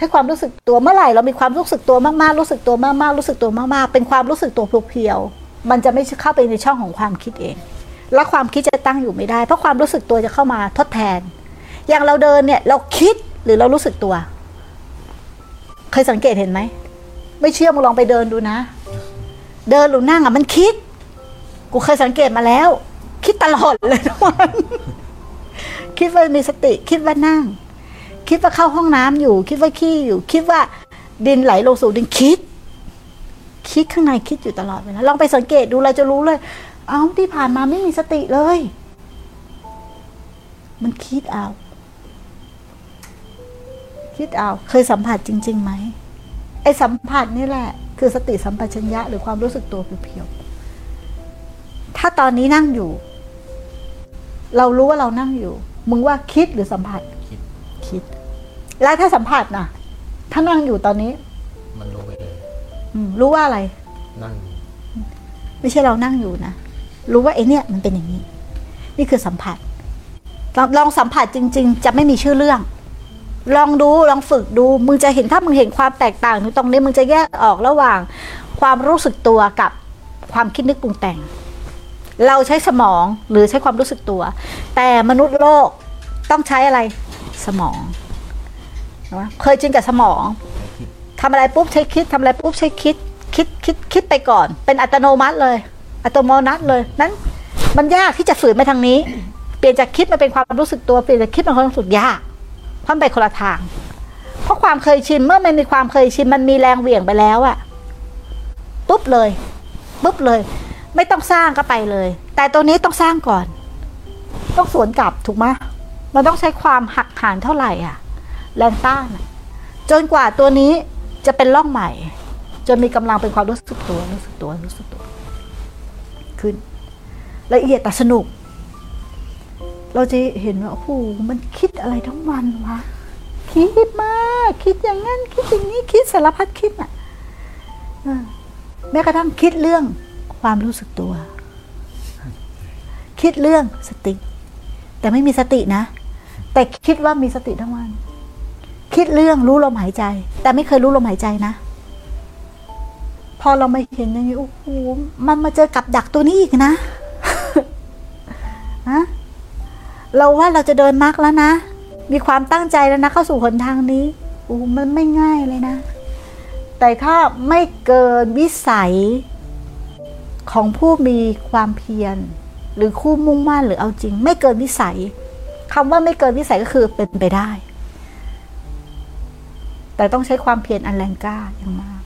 ช้ความรู้สึกตัวเมื่อไหร่เรามีความรู้สึกตัวมากๆ รู้สึกตัวมากๆ รู้สึกตัวมากๆ เป็นความรู้สึกตัวเพียวๆมันจะไม่เข้าไปในช่องของความคิดเอง แล้วความคิดจะตั้งอยู่ไม่ได้ เพราะความรู้สึกตัวจะเข้ามาทดแทน อย่างเราเดินเนี่ยเราคิดหรือเรารู้สึกตัว เคยสังเกตเห็นไหม ไม่เชื่อมึงลองไปเดินดูนะ เดินหรือนั่งอะมันคิด กูเคยสังเกตมาแล้ว คิดตลอดเลยทุกวันคิดว่ามีสติคิดว่านั่ง คิดว่าเข้าห้องน้ำอยู่ คิดว่าขี้อยู่ คิดว่าดินไหลลงสู่ดินคิด คิดข้างในคิดอยู่ตลอดเวลาลองไปสังเกตดูเราจะรู้เลย เอ้าที่ผ่านมาไม่มีสติเลย มันคิดเอาคิดเอาเคยสัมผัสจริงๆไหมไอ้สัมผัสนี่แหละ คือสติสัมปชัญญะหรือความรู้สึกตัวเพียวๆถ้าตอนนี้นั่งอยู่ เรารู้ว่าเรานั่งอยู่ มึงว่าคิดหรือสัมผัสคิดคิด แล้วถ้าสัมผัสนะถ้านั่งอยู่ตอนนี้ มันรู้ไปเลยอืมรู้ว่าอะไร นั่งอยู่ไม่ใช่เรานั่งอยู่นะ รู้ว่าไอ้เนี่ย มันเป็นอย่างนี้ นี่คือสัมผัส ลองลองสัมผัสจริง ๆ จะไม่มีชื่อเรื่อง ลองดูลองฝึกดู มึงจะเห็นถ้ามึงเห็นความแตกต่างอยู่ตรงนี้มึงจะแยกออกระหว่าง ความรู้สึกตัวกับความคิดนึกปรุงแต่ง เราใช้สมองหรือใช้ความรู้สึกตัว แต่มนุษย์โลกต้องใช้อะไร สมองนะ เคยชินกับสมองไม่คิดทำอะไรปุ๊บใช้คิดทำอะไรปุ๊บใช้คิด คิดคิดคิดไปก่อน เป็นอัตโนมัติเลย อัตโนมัติเลยนั้นมันยากที่จะฝืนไปทางนี้ เปลี่ยนจากคิดมาเป็นความรู้สึกตัวเปลี่ยนจากคิดเป็นความรู้สึกยากเพราะมันไปคนละทาง เพราะความเคยชินเมื่อมันมีความเคยชินมันมีแรงเหวี่ยงไปแล้วอะปุ๊บเลย ปุ๊บเลย ไม่ต้องสร้างก็ไปเลย แต่ตัวนี้ต้องสร้างก่อน ต้องสวนกลับถูกไหมมันต้องใช้ความหักหานเท่าไหร่อะ แรงต้านอะจนกว่าตัวนี้จะเป็นร่องใหม่ จนมีกำลังเป็นความรู้สึกตัวรู้สึกตัวรู้สึกตัว ขึ้น ละเอียดแต่สนุก เราจะเห็นว่าโอ้โหมันคิดอะไรทั้งวันวะคิดมากคิดอย่างนั้นคิดอย่างนี้คิดสารพัดคิดอะแม้กระทั่งคิดเรื่องความรู้สึกตัว คิดเรื่องสติ แต่ไม่มีสตินะ แต่คิดว่ามีสติทั้งวัน คิดเรื่องรู้ลมหายใจ แต่ไม่เคยรู้ลมหายใจนะ พอเราไม่เห็นอย่างนี้โอ้โหมันมาเจอกับดักตัวนี้อีกนะฮะเราว่าเราจะเดินมรรคแล้วนะ มีความตั้งใจแล้วนะ เข้าสู่หนทางนี้โอ้มันไม่ง่ายเลยนะ แต่ถ้าไม่เกินวิสัยของผู้มีความเพียร หรือคู่มุ่งมั่นหรือเอาจริง ไม่เกินวิสัยคำว่าไม่เกินวิสัยก็คือเป็นไปได้ แต่ต้องใช้ความเพียรอันแรงกล้าอย่างมาก